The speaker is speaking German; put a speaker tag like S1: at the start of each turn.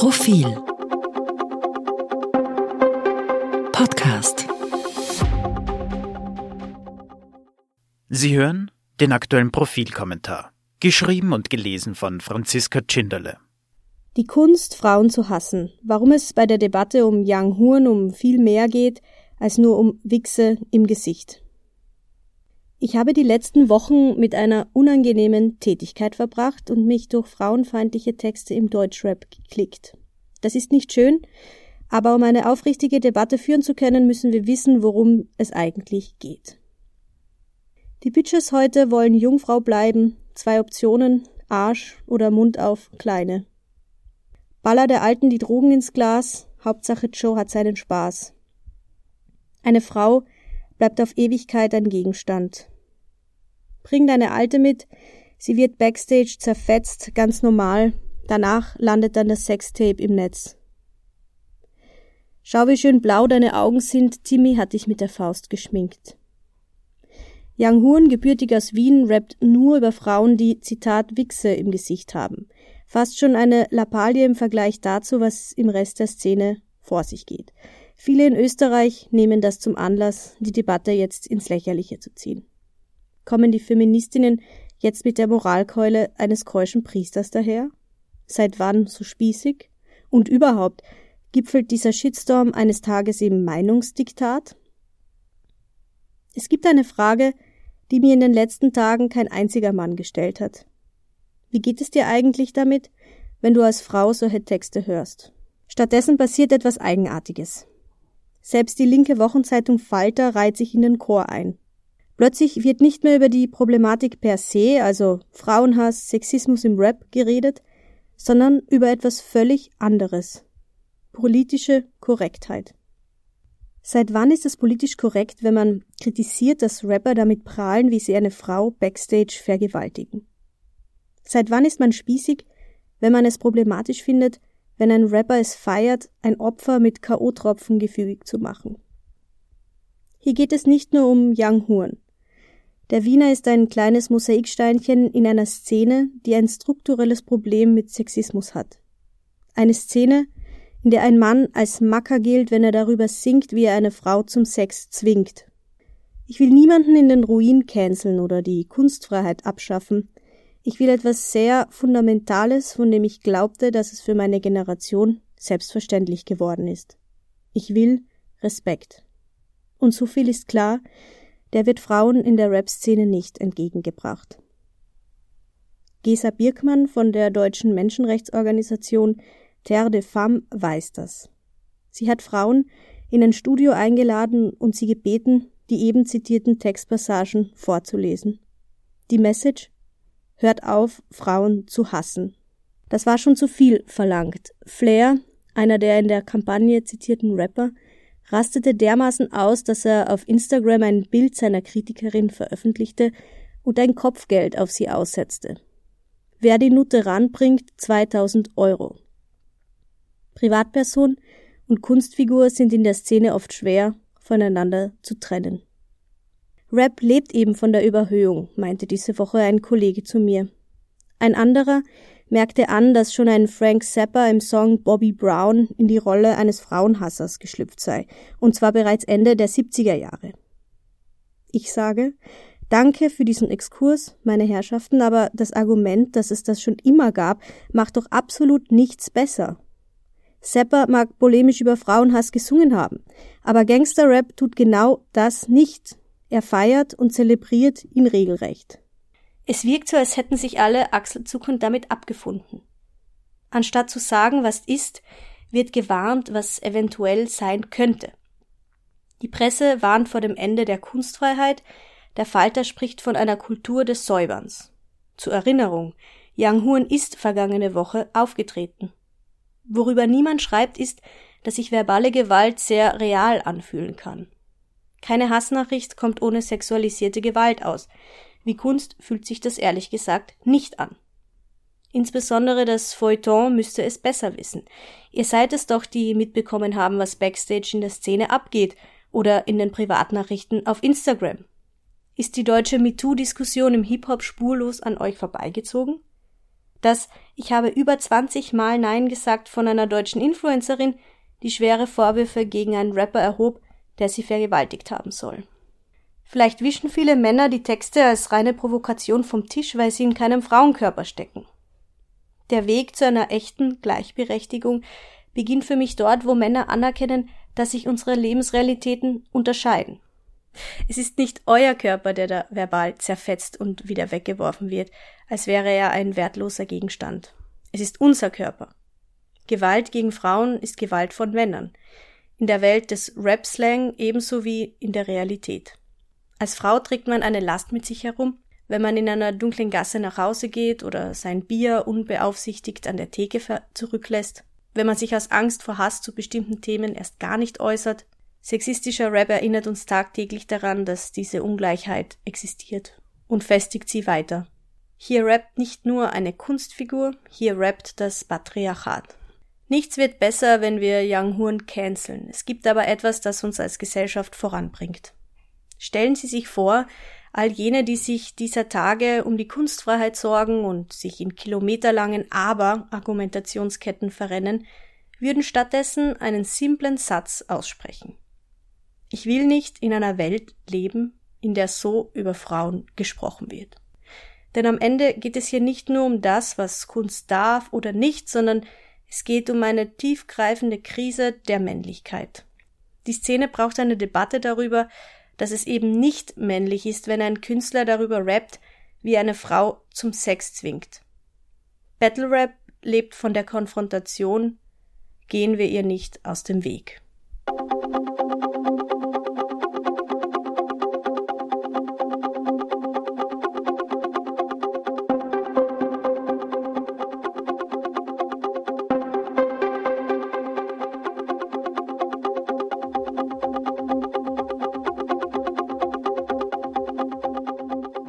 S1: Profil Podcast
S2: Sie hören den aktuellen Profilkommentar, geschrieben und gelesen von Franziska Tschinderle.
S3: Die Kunst, Frauen zu hassen. Warum es bei der Debatte um Yang Huan um viel mehr geht als nur um Wichse im Gesicht. Ich habe die letzten Wochen mit einer unangenehmen Tätigkeit verbracht und mich durch frauenfeindliche Texte im Deutschrap geklickt. Das ist nicht schön, aber um eine aufrichtige Debatte führen zu können, müssen wir wissen, worum es eigentlich geht. Die Bitches heute wollen Jungfrau bleiben, zwei Optionen, Arsch oder Mund auf, kleine. Baller der Alten die Drogen ins Glas, Hauptsache Joe hat seinen Spaß. Eine Frau bleibt auf Ewigkeit ein Gegenstand. Bring deine Alte mit, sie wird backstage zerfetzt, ganz normal, danach landet dann das Sextape im Netz. Schau, wie schön blau deine Augen sind, Timmy hat dich mit der Faust geschminkt. Yang Huan, gebürtig aus Wien, rappt nur über Frauen, die, Zitat, Wichse im Gesicht haben. Fast schon eine Lappalie im Vergleich dazu, was im Rest der Szene vor sich geht. Viele in Österreich nehmen das zum Anlass, die Debatte jetzt ins Lächerliche zu ziehen kommen die Feministinnen jetzt mit der Moralkeule eines keuschen Priesters daher? Seit wann so spießig? Und überhaupt, gipfelt dieser Shitstorm eines Tages im Meinungsdiktat? Es gibt eine Frage, die mir in den letzten Tagen kein einziger Mann gestellt hat. Wie geht es dir eigentlich damit, wenn du als Frau solche Texte hörst? Stattdessen passiert etwas Eigenartiges. Selbst die linke Wochenzeitung Falter reiht sich in den Chor ein. Plötzlich wird nicht mehr über die Problematik per se, also Frauenhass, Sexismus im Rap geredet, sondern über etwas völlig anderes. Politische Korrektheit. Seit wann ist es politisch korrekt, wenn man kritisiert, dass Rapper damit prahlen, wie sie eine Frau backstage vergewaltigen? Seit wann ist man spießig, wenn man es problematisch findet, wenn ein Rapper es feiert, ein Opfer mit K.O.-Tropfen gefügig zu machen? Hier geht es nicht nur um Young Horn. Der Wiener ist ein kleines Mosaiksteinchen in einer Szene, die ein strukturelles Problem mit Sexismus hat. Eine Szene, in der ein Mann als Macker gilt, wenn er darüber singt, wie er eine Frau zum Sex zwingt. Ich will niemanden in den Ruin canceln oder die Kunstfreiheit abschaffen. Ich will etwas sehr Fundamentales, von dem ich glaubte, dass es für meine Generation selbstverständlich geworden ist. Ich will Respekt. Und so viel ist klar, der wird Frauen in der Rap-Szene nicht entgegengebracht. Gesa Birkmann von der deutschen Menschenrechtsorganisation Terre de Femme weiß das. Sie hat Frauen in ein Studio eingeladen und sie gebeten, die eben zitierten Textpassagen vorzulesen. Die Message Hört auf, Frauen zu hassen. Das war schon zu viel verlangt. Flair, einer der in der Kampagne zitierten Rapper, rastete dermaßen aus, dass er auf Instagram ein Bild seiner Kritikerin veröffentlichte und ein Kopfgeld auf sie aussetzte. Wer die Nutte ranbringt, 2000 Euro. Privatperson und Kunstfigur sind in der Szene oft schwer voneinander zu trennen. Rap lebt eben von der Überhöhung, meinte diese Woche ein Kollege zu mir. Ein anderer merkte an, dass schon ein Frank Zappa im Song Bobby Brown in die Rolle eines Frauenhassers geschlüpft sei, und zwar bereits Ende der 70er Jahre. Ich sage, danke für diesen Exkurs, meine Herrschaften, aber das Argument, dass es das schon immer gab, macht doch absolut nichts besser. Zappa mag polemisch über Frauenhass gesungen haben, aber Gangsterrap tut genau das nicht. Er feiert und zelebriert ihn regelrecht. Es wirkt so, als hätten sich alle achselzuckend damit abgefunden. Anstatt zu sagen, was ist, wird gewarnt, was eventuell sein könnte. Die Presse warnt vor dem Ende der Kunstfreiheit, der Falter spricht von einer Kultur des Säuberns. Zur Erinnerung, Yang Huan ist vergangene Woche aufgetreten. Worüber niemand schreibt, ist, dass sich verbale Gewalt sehr real anfühlen kann. Keine Hassnachricht kommt ohne sexualisierte Gewalt aus. Wie Kunst fühlt sich das ehrlich gesagt nicht an. Insbesondere das Feuilleton müsste es besser wissen. Ihr seid es doch, die mitbekommen haben, was backstage in der Szene abgeht oder in den Privatnachrichten auf Instagram. Ist die deutsche MeToo-Diskussion im Hip-Hop spurlos an euch vorbeigezogen? Das Ich habe über 20 Mal Nein gesagt von einer deutschen Influencerin, die schwere Vorwürfe gegen einen Rapper erhob, der sie vergewaltigt haben soll. Vielleicht wischen viele Männer die Texte als reine Provokation vom Tisch, weil sie in keinem Frauenkörper stecken. Der Weg zu einer echten Gleichberechtigung beginnt für mich dort, wo Männer anerkennen, dass sich unsere Lebensrealitäten unterscheiden. Es ist nicht euer Körper, der da verbal zerfetzt und wieder weggeworfen wird, als wäre er ein wertloser Gegenstand. Es ist unser Körper. Gewalt gegen Frauen ist Gewalt von Männern. In der Welt des Rap-Slang ebenso wie in der Realität. Als Frau trägt man eine Last mit sich herum, wenn man in einer dunklen Gasse nach Hause geht oder sein Bier unbeaufsichtigt an der Theke zurücklässt, wenn man sich aus Angst vor Hass zu bestimmten Themen erst gar nicht äußert. Sexistischer Rap erinnert uns tagtäglich daran, dass diese Ungleichheit existiert und festigt sie weiter. Hier rappt nicht nur eine Kunstfigur, hier rappt das Patriarchat. Nichts wird besser, wenn wir Young Horn canceln. Es gibt aber etwas, das uns als Gesellschaft voranbringt. Stellen Sie sich vor, all jene, die sich dieser Tage um die Kunstfreiheit sorgen und sich in kilometerlangen Aber-Argumentationsketten verrennen, würden stattdessen einen simplen Satz aussprechen. Ich will nicht in einer Welt leben, in der so über Frauen gesprochen wird. Denn am Ende geht es hier nicht nur um das, was Kunst darf oder nicht, sondern es geht um eine tiefgreifende Krise der Männlichkeit. Die Szene braucht eine Debatte darüber, dass es eben nicht männlich ist, wenn ein Künstler darüber rappt, wie eine Frau zum Sex zwingt. Battle Rap lebt von der Konfrontation, gehen wir ihr nicht aus dem Weg.